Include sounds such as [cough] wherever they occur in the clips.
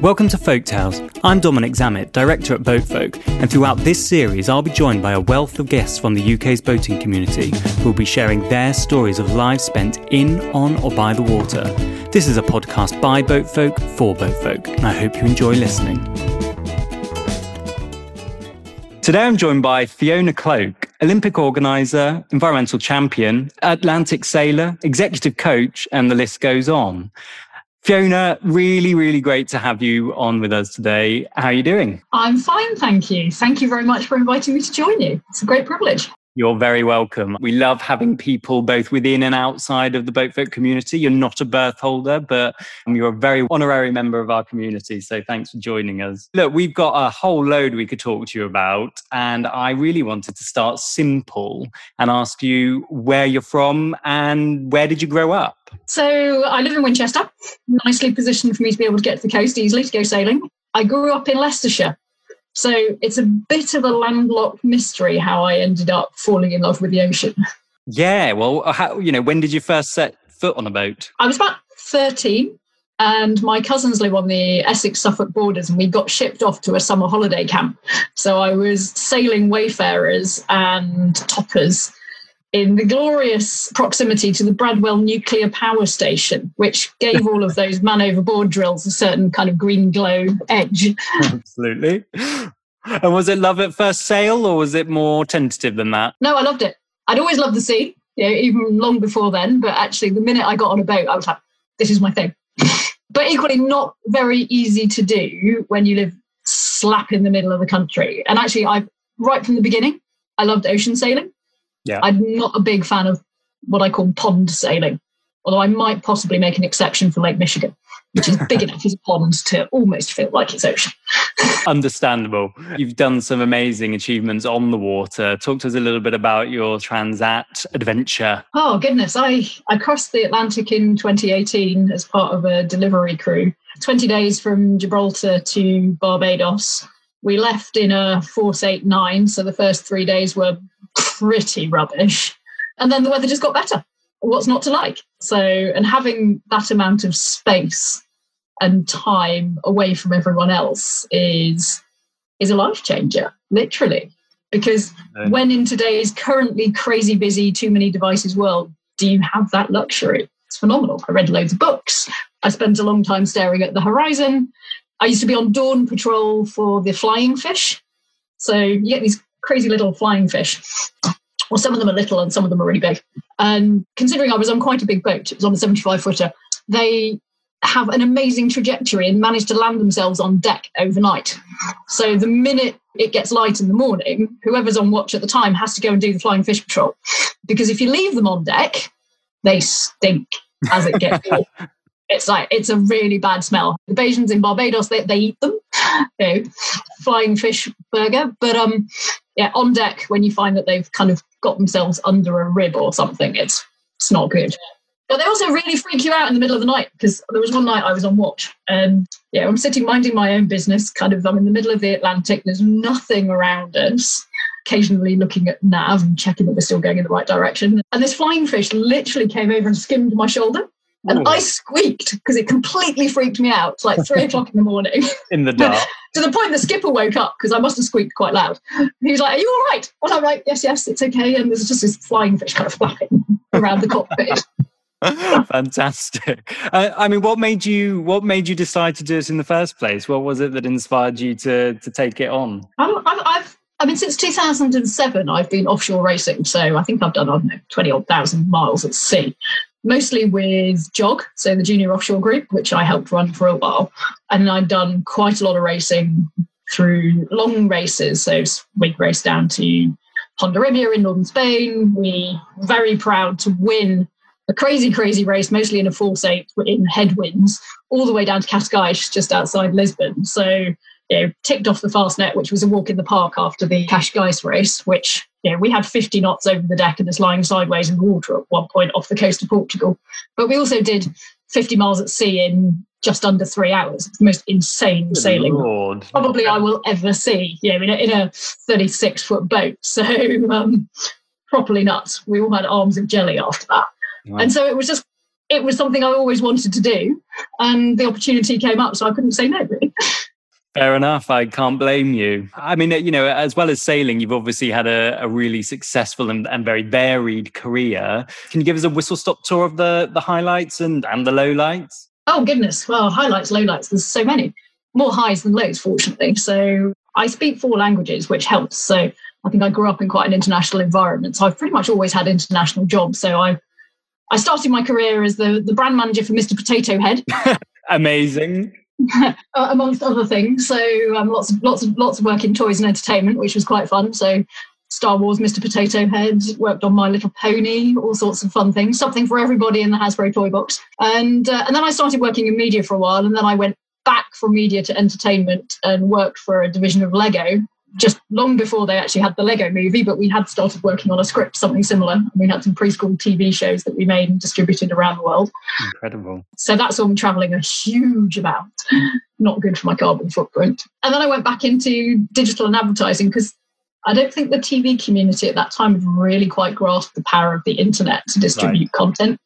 Welcome to Folk Tales. I'm Dominic Zammit, director at Boatfolk, and throughout this series, I'll be joined by a wealth of guests from the UK's boating community who will be sharing their stories of lives spent in, on, or by the water. This is a podcast by Boatfolk for Boatfolk, and I hope you enjoy listening. Today, I'm joined by Fiona Cloke, Olympic organizer, environmental champion, Atlantic sailor, executive coach, and the list goes on. Fiona, really, really great to have you on with us today. How are you doing? I'm fine, thank you. Thank you very much for inviting me to join you. It's a great privilege. You're very welcome. We love having people both within and outside of the boatfolk community. You're not a berth holder, but you're a very honorary member of our community. So thanks for joining us. Look, we've got a whole load we could talk to you about. And I really wanted to start simple and ask you where you're from and where did you grow up? So I live in Winchester, nicely positioned for me to be able to get to the coast easily to go sailing. I grew up in Leicestershire, so it's a bit of a landlocked mystery how I ended up falling in love with the ocean. Yeah, well, uh, how, you know, when did you first set foot on a boat? I was about 13 and my cousins live on the Essex Suffolk borders, and we got shipped off to a summer holiday camp. So I was sailing wayfarers and toppers in the glorious proximity to the Bradwell nuclear power station, which gave all of those man overboard drills a certain kind of green glow edge. Absolutely. And was it love at first sail or was it more tentative than that? No, I loved it. I'd always loved the sea, you know, even long before then. But actually, the minute I got on a boat, I was like, this is my thing. [laughs] but equally, not very easy to do when you live slap in the middle of the country. And actually, I right from the beginning, I loved ocean sailing. Yeah. I'm not a big fan of what I call pond sailing, although I might possibly make an exception for Lake Michigan, which is big [laughs] enough as a pond to almost feel like it's ocean. [laughs] Understandable. You've done some amazing achievements on the water. Talk to us a little bit about your Transat adventure. Oh, goodness. I, I crossed the Atlantic in 2018 as part of a delivery crew. 20 days from Gibraltar to Barbados. We left in a Force 89, so the first three days were pretty rubbish. And then the weather just got better. What's not to like? So, and having that amount of space and time away from everyone else is is a life changer, literally. Because when in today's currently crazy busy, too many devices world, do you have that luxury? It's phenomenal. I read loads of books. I spent a long time staring at the horizon. I used to be on dawn patrol for the flying fish. So you get these crazy little flying fish. Well, some of them are little and some of them are really big. And considering I was on quite a big boat, it was on the 75 footer, they have an amazing trajectory and manage to land themselves on deck overnight. So the minute it gets light in the morning, whoever's on watch at the time has to go and do the flying fish patrol. Because if you leave them on deck, they stink as it gets [laughs] it's like it's a really bad smell. The Bajans in Barbados they, they eat them, [laughs] you know, flying fish burger. But um, yeah, on deck when you find that they've kind of got themselves under a rib or something, it's it's not good. But they also really freak you out in the middle of the night because there was one night I was on watch and yeah, I'm sitting minding my own business. Kind of, I'm in the middle of the Atlantic. There's nothing around us. Occasionally looking at nav and checking that we're still going in the right direction. And this flying fish literally came over and skimmed my shoulder. And Ooh. I squeaked because it completely freaked me out. Like three [laughs] o'clock in the morning. In the [laughs] dark. to the point the skipper woke up because I must have squeaked quite loud. He was like, Are you all right? Well, I'm like, Yes, yes, it's okay. And there's just this flying fish kind of flapping [laughs] around the cockpit. Fantastic. Uh, I mean, what made you what made you decide to do it in the first place? What was it that inspired you to to take it on? Um, I've, I've I mean, since 2007, I've been offshore racing. So I think I've done, I don't know, 20 odd thousand miles at sea mostly with JOG, so the Junior Offshore Group, which I helped run for a while. And I'd done quite a lot of racing through long races. So we raced down to Hondarribia in northern Spain. We very proud to win a crazy, crazy race, mostly in a Force 8 in headwinds, all the way down to Cascais, just outside Lisbon. So you know, ticked off the Fastnet, which was a walk in the park after the Cash Cascais race, which you know, we had 50 knots over the deck and it's lying sideways in the water at one point off the coast of Portugal. But we also did 50 miles at sea in just under three hours. It's the most insane Good sailing Lord. probably I will ever see. You know, in a, in a 36 foot boat. [laughs] So um, properly nuts. We all had arms of jelly after that. Wow. And so it was just it was something I always wanted to do, and the opportunity came up, so I couldn't say no. Really. [laughs] Fair enough. I can't blame you. I mean, you know, as well as sailing, you've obviously had a, a really successful and, and, very varied career. Can you give us a whistle stop tour of the the highlights and, and the lowlights? Oh goodness. Well, highlights, lowlights, there's so many. More highs than lows, fortunately. So I speak four languages, which helps. So I think I grew up in quite an international environment. So I've pretty much always had international jobs. So I I started my career as the, the brand manager for Mr. Potato Head. [laughs] Amazing. [laughs] amongst other things. So um, lots of lots of lots of work in toys and entertainment, which was quite fun. So Star Wars, Mr. Potato Head, worked on My Little Pony, all sorts of fun things, something for everybody in the Hasbro toy box. And uh, and then I started working in media for a while, and then I went back from media to entertainment and worked for a division of Lego just long before they actually had the Lego movie, but we had started working on a script, something similar. We had some preschool TV shows that we made and distributed around the world. Incredible. So that saw me traveling a huge amount. Not good for my carbon footprint. And then I went back into digital and advertising because I don't think the TV community at that time had really quite grasped the power of the internet to distribute right. content.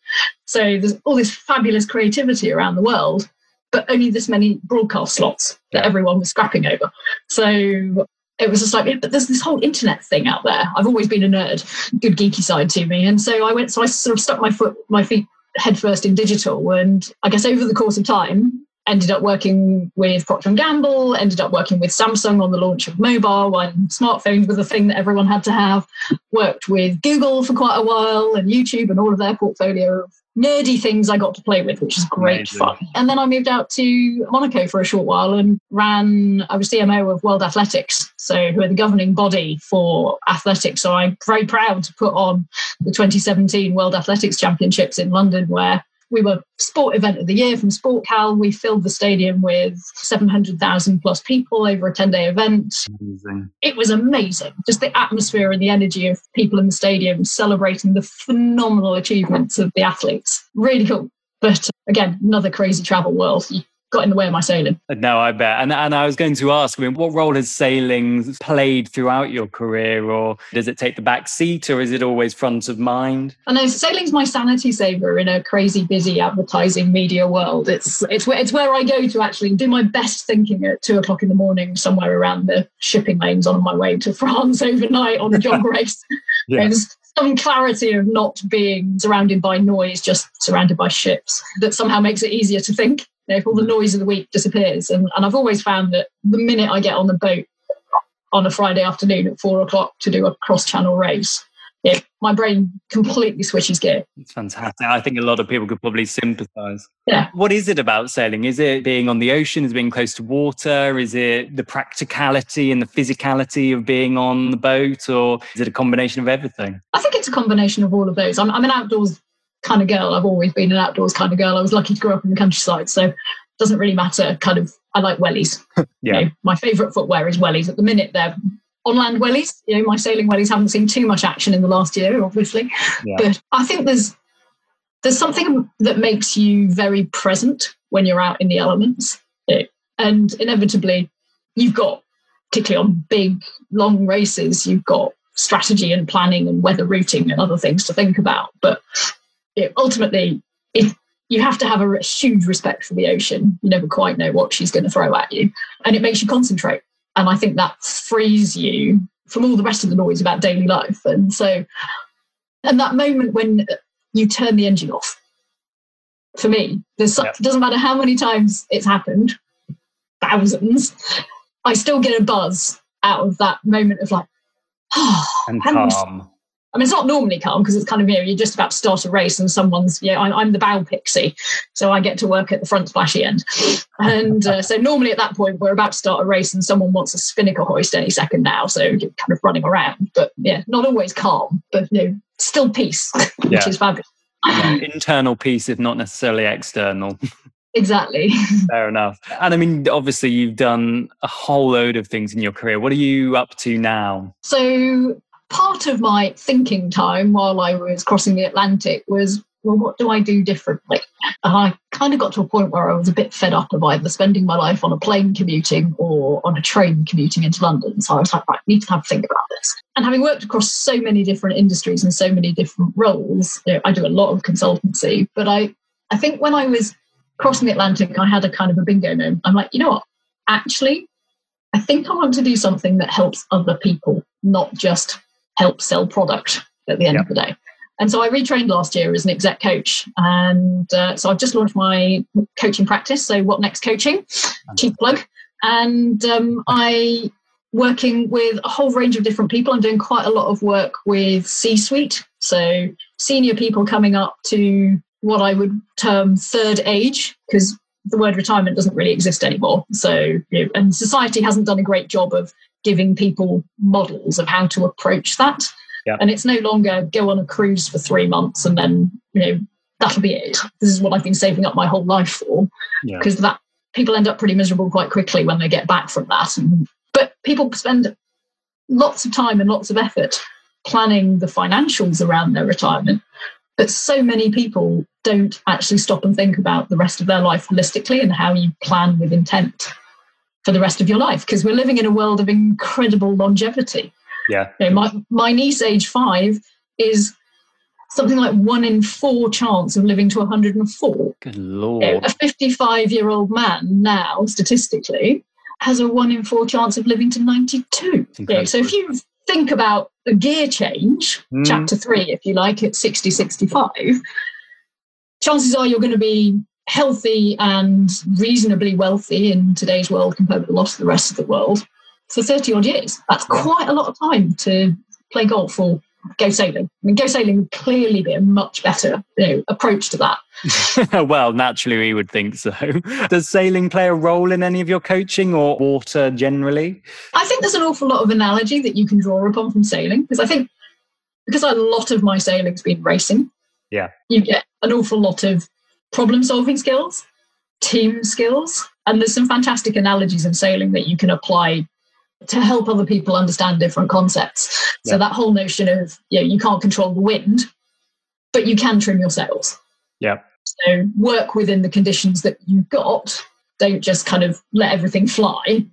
So there's all this fabulous creativity around the world, but only this many broadcast slots that yeah. everyone was scrapping over. So it was just like, but there's this whole internet thing out there. I've always been a nerd, good geeky side to me. And so I went, so I sort of stuck my foot, my feet headfirst in digital. And I guess over the course of time, ended up working with Procter & Gamble, ended up working with Samsung on the launch of mobile when smartphones were the thing that everyone had to have, worked with Google for quite a while and YouTube and all of their portfolio of nerdy things I got to play with, which is great Amazing. fun. And then I moved out to Monaco for a short while and ran, I was CMO of World Athletics, so who are the governing body for athletics. So I'm very proud to put on the 2017 World Athletics Championships in London, where we were sport event of the year from SportCal. We filled the stadium with 700,000 plus people over a 10 day event. Amazing. It was amazing. Just the atmosphere and the energy of people in the stadium celebrating the phenomenal achievements of the athletes. Really cool. But uh, again, another crazy travel world. You got in the way of my sailing. No, I bet. And and I was going to ask, I mean, what role has sailing played throughout your career, or does it take the back seat, or is it always front of mind? I know sailing's my sanity saver in a crazy, busy advertising media world. It's it's where it's where I go to actually do my best thinking at two o'clock in the morning, somewhere around the shipping lanes on my way to [laughs] France overnight on a JOG [laughs] race. yeah. There's some clarity of not being surrounded by noise, just surrounded by ships, that somehow makes it easier to think know, if all the noise of the week disappears. And, and I've always found that the minute I get on the boat on a Friday afternoon at four o'clock to do a cross channel race, yeah, my brain completely switches gear. It's fantastic. I think a lot of people could probably sympathize. Yeah. What is it about sailing? Is it being on the ocean? Is it being close to water? Is it the practicality and the physicality of being on the boat? Or is it a combination of everything? I think it's a combination of all of those. I'm, I'm an outdoors kind of girl. I've always been an outdoors kind of girl. I was lucky to grow up in the countryside, so it doesn't really matter. Kind of, I like wellies. [laughs] yeah. You know, my favourite footwear is wellies. At the minute, they're on land wellies. You know, my sailing wellies haven't seen too much action in the last year, obviously, yeah. but I think there's there's something that makes you very present when you're out in the elements, and inevitably, you've got particularly on big long races, you've got strategy and planning and weather routing and other things to think about. But it, ultimately, if you have to have a huge respect for the ocean, you never quite know what she's going to throw at you, and it makes you concentrate. And I think that frees you from all the rest of the noise about daily life. And so, and that moment when you turn the engine off, for me, there's yep. doesn't matter how many times it's happened, thousands, I still get a buzz out of that moment of like, [sighs] oh, and calm. I mean, it's not normally calm because it's kind of, you know, you're just about to start a race and someone's, you know, I'm, I'm the bow pixie. So I get to work at the front splashy end. And uh, so normally at that point, we're about to start a race and someone wants a spinnaker hoist any second now. So you're kind of running around. But yeah, not always calm, but, you know, still peace, [laughs] which is fabulous. Yeah, internal peace, if not necessarily external. [laughs] Exactly. [laughs] Fair enough. And I mean, obviously, you've done a whole load of things in your career. What are you up to now? So, part of my thinking time while I was crossing the Atlantic was, well, what do I do differently? And I kind of got to a point where I was a bit fed up of either spending my life on a plane commuting or on a train commuting into London. So I was like, right, I need to have a think about this. And having worked across so many different industries and so many different roles, you know, I do a lot of consultancy, but I I think when I was crossing the Atlantic, I had a kind of a bingo moment. I'm like, you know what? Actually, I think I want to do something that helps other people, not just help sell product at the end yep. of the day. And so I retrained last year as an exec coach. And uh, so I've just launched my coaching practice. So, What Next Coaching, cheap plug. And um, I working with a whole range of different people. I'm doing quite a lot of work with C suite. So, senior people coming up to what I would term third age, because the word retirement doesn't really exist anymore. So, and society hasn't done a great job of giving people models of how to approach that. Yeah. And it's no longer go on a cruise for three months and then, you know, that'll be it. This is what I've been saving up my whole life for. Because yeah. that people end up pretty miserable quite quickly when they get back from that. And, but people spend lots of time and lots of effort planning the financials around their retirement. But so many people don't actually stop and think about the rest of their life holistically and how you plan with intent for the rest of your life because we're living in a world of incredible longevity. Yeah. You know, my, my niece, age five, is something like one in four chance of living to 104. Good lord. You know, a 55 year old man now, statistically, has a one in four chance of living to 92. You know, so if you think about a gear change, mm. chapter three, if you like, at 60, 65, chances are you're going to be healthy and reasonably wealthy in today's world compared with a lot of the rest of the world for 30 odd years. That's quite a lot of time to play golf or go sailing. I mean, go sailing would clearly be a much better you know, approach to that. [laughs] well, naturally, we would think so. [laughs] Does sailing play a role in any of your coaching or water generally? I think there's an awful lot of analogy that you can draw upon from sailing because I think because a lot of my sailing's been racing. Yeah. You get an awful lot of problem solving skills, team skills, and there's some fantastic analogies in sailing that you can apply to help other people understand different concepts. Yeah. So that whole notion of you know, you can't control the wind, but you can trim your sails. Yeah. So work within the conditions that you've got. Don't just kind of let everything fly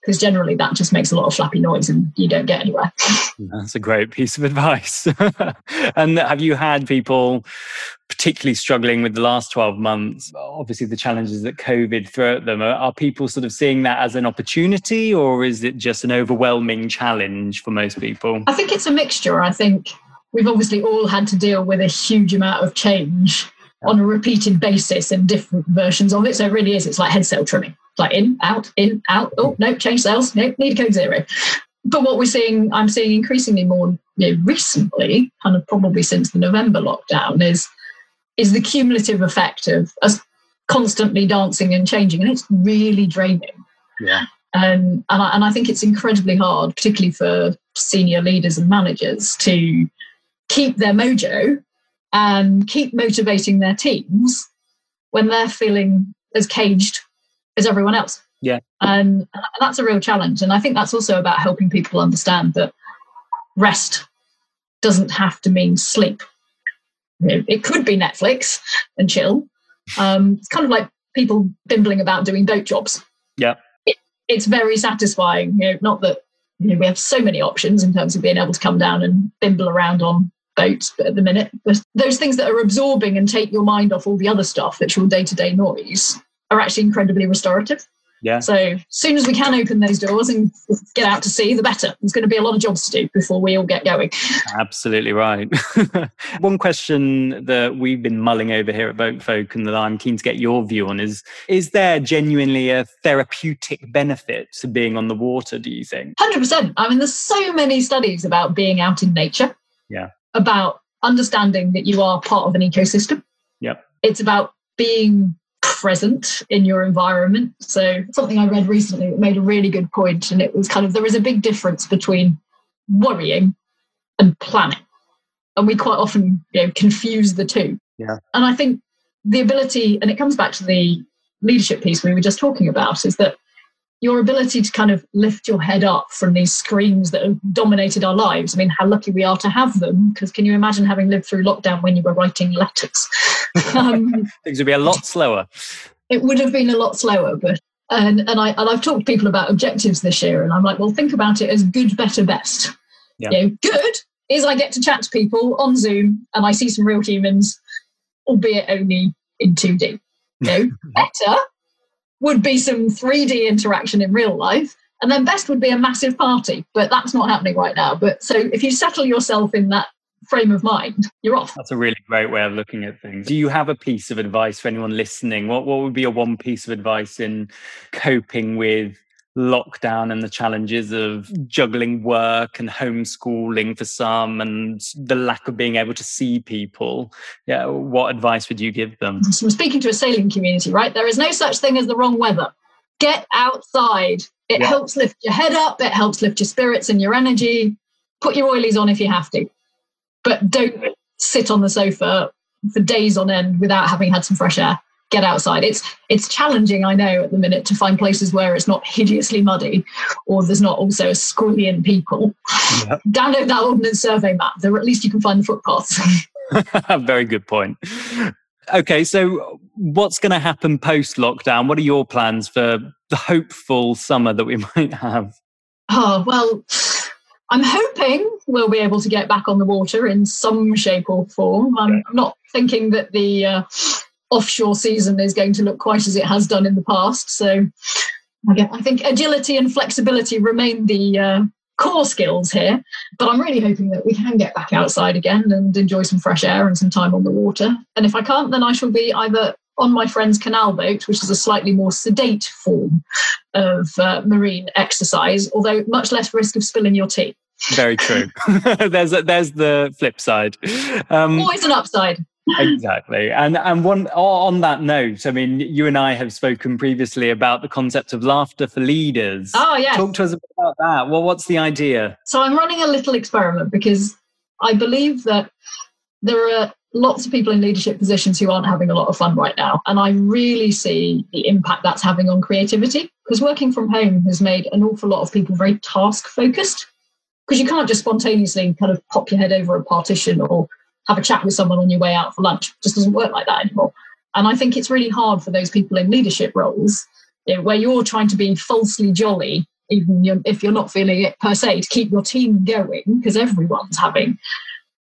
because generally that just makes a lot of flappy noise and you don't get anywhere. That's a great piece of advice. [laughs] and have you had people particularly struggling with the last 12 months? Obviously, the challenges that COVID threw at them. Are, are people sort of seeing that as an opportunity or is it just an overwhelming challenge for most people? I think it's a mixture. I think we've obviously all had to deal with a huge amount of change on a repeated basis in different versions of it. So it really is, it's like head sail trimming like in, out, in, out. Oh, no, change sails. No, need code zero. But what we're seeing, I'm seeing increasingly more you know, recently, kind of probably since the November lockdown, is is the cumulative effect of us constantly dancing and changing, and it's really draining. Yeah. Um, and, I, and I think it's incredibly hard, particularly for senior leaders and managers, to keep their mojo and keep motivating their teams when they're feeling as caged as everyone else. Yeah. And that's a real challenge. And I think that's also about helping people understand that rest doesn't have to mean sleep. It could be Netflix and chill. Um, it's kind of like people bimbling about doing boat jobs. Yeah. It, it's very satisfying. You know, not that you know, we have so many options in terms of being able to come down and bimble around on boats at the minute. But those things that are absorbing and take your mind off all the other stuff that's your day to day noise are actually incredibly restorative. Yeah. So as soon as we can open those doors and get out to sea, the better. There's going to be a lot of jobs to do before we all get going. Absolutely right. [laughs] One question that we've been mulling over here at Boat Folk and that I'm keen to get your view on is is there genuinely a therapeutic benefit to being on the water, do you think? 100%. I mean, there's so many studies about being out in nature. Yeah. About understanding that you are part of an ecosystem. Yep. It's about being present in your environment. So, something I read recently that made a really good point, and it was kind of there is a big difference between worrying and planning. And we quite often you know, confuse the two. Yeah. And I think the ability, and it comes back to the leadership piece we were just talking about, is that your ability to kind of lift your head up from these screens that have dominated our lives. I mean, how lucky we are to have them. Because can you imagine having lived through lockdown when you were writing letters? [laughs] Um, Things would be a lot slower. It would have been a lot slower, but and and I and I've talked to people about objectives this year, and I'm like, well, think about it as good, better, best. Yeah. You know, good is I get to chat to people on Zoom and I see some real humans, albeit only in 2D. No, [laughs] better would be some 3D interaction in real life. And then best would be a massive party, but that's not happening right now. But so if you settle yourself in that frame of mind, you're off. That's a really great way of looking at things. Do you have a piece of advice for anyone listening? What what would be a one piece of advice in coping with lockdown and the challenges of juggling work and homeschooling for some and the lack of being able to see people. Yeah what advice would you give them? So i'm speaking to a sailing community right? There is no such thing as the wrong weather. Get outside. It yeah. helps lift your head up. It helps lift your spirits and your energy. Put your oilies on if you have to but don't sit on the sofa for days on end without having had some fresh air get outside. It's it's challenging, I know, at the minute to find places where it's not hideously muddy or there's not also a squillion people. Yep. Download that ordnance survey map. There at least you can find the footpaths. [laughs] Very good point. Okay, so what's going to happen post lockdown? What are your plans for the hopeful summer that we [laughs] might have? Oh, well, I'm hoping we'll be able to get back on the water in some shape or form. I'm not thinking that the uh, offshore season is going to look quite as it has done in the past. So I think agility and flexibility remain the uh, core skills here. But I'm really hoping that we can get back outside again and enjoy some fresh air and some time on the water. And if I can't, then I shall be either on my friend's canal boat, which is a slightly more sedate form of uh, marine exercise, although much less risk of spilling your tea. Very true. [laughs] there's a, there's the flip side. Um, Always an upside exactly. And and one on that note i mean you and i have spoken previously about the concept of laughter for leaders. Oh yeah talk to us about that. Well what's the idea? So i'm running a little experiment because i believe that there are lots of people in leadership positions who aren't having a lot of fun right now. And i really see the impact that's having on creativity because working from home has made an awful lot of people very task focused because you can't just spontaneously kind of pop your head over a partition or have a chat with someone on your way out for lunch. It just doesn't work like that anymore. And I think it's really hard for those people in leadership roles you know, where you're trying to be falsely jolly, even if you're not feeling it per se, to keep your team going, because everyone's having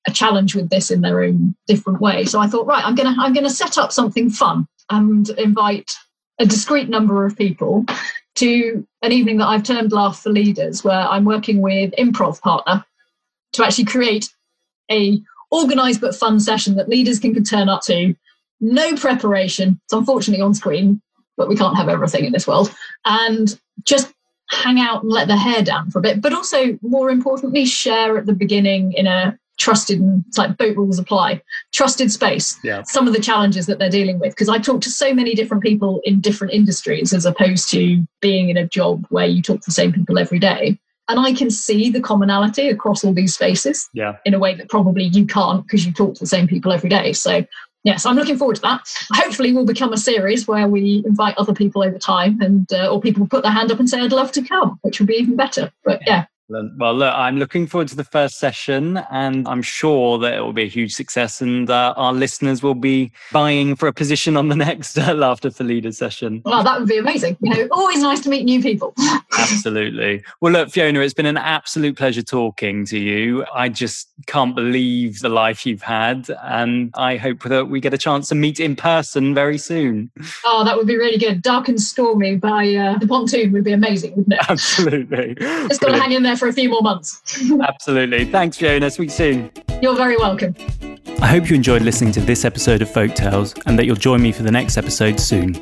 a challenge with this in their own different way. So I thought, right, I'm gonna I'm gonna set up something fun and invite a discrete number of people to an evening that I've termed Laugh for Leaders, where I'm working with Improv Partner to actually create a organized but fun session that leaders can, can turn up to. No preparation. It's unfortunately on screen, but we can't have everything in this world. And just hang out and let their hair down for a bit, but also more importantly, share at the beginning in a trusted and it's like boat rules apply trusted space yeah. some of the challenges that they're dealing with because i talk to so many different people in different industries as opposed to being in a job where you talk to the same people every day and I can see the commonality across all these spaces yeah. in a way that probably you can't because you talk to the same people every day. So, yes, I'm looking forward to that. Hopefully, we'll become a series where we invite other people over time and uh, or people put their hand up and say, I'd love to come, which would be even better. But yeah, well, look, I'm looking forward to the first session, and I'm sure that it will be a huge success, and uh, our listeners will be buying for a position on the [laughs] next uh, Laughter for Leaders session. Well, that would be amazing. You know, always nice to meet new people. [laughs] Absolutely. Well, look, Fiona, it's been an absolute pleasure talking to you. I just can't believe the life you've had, and I hope that we get a chance to meet in person very soon. Oh, that would be really good. Dark and stormy by uh, the pontoon would be amazing, wouldn't it? [laughs] Absolutely. Just got to hang in there for a few more months. [laughs] Absolutely. Thanks, Fiona. Speak soon. You're very welcome. I hope you enjoyed listening to this episode of Folk Tales and that you'll join me for the next episode soon.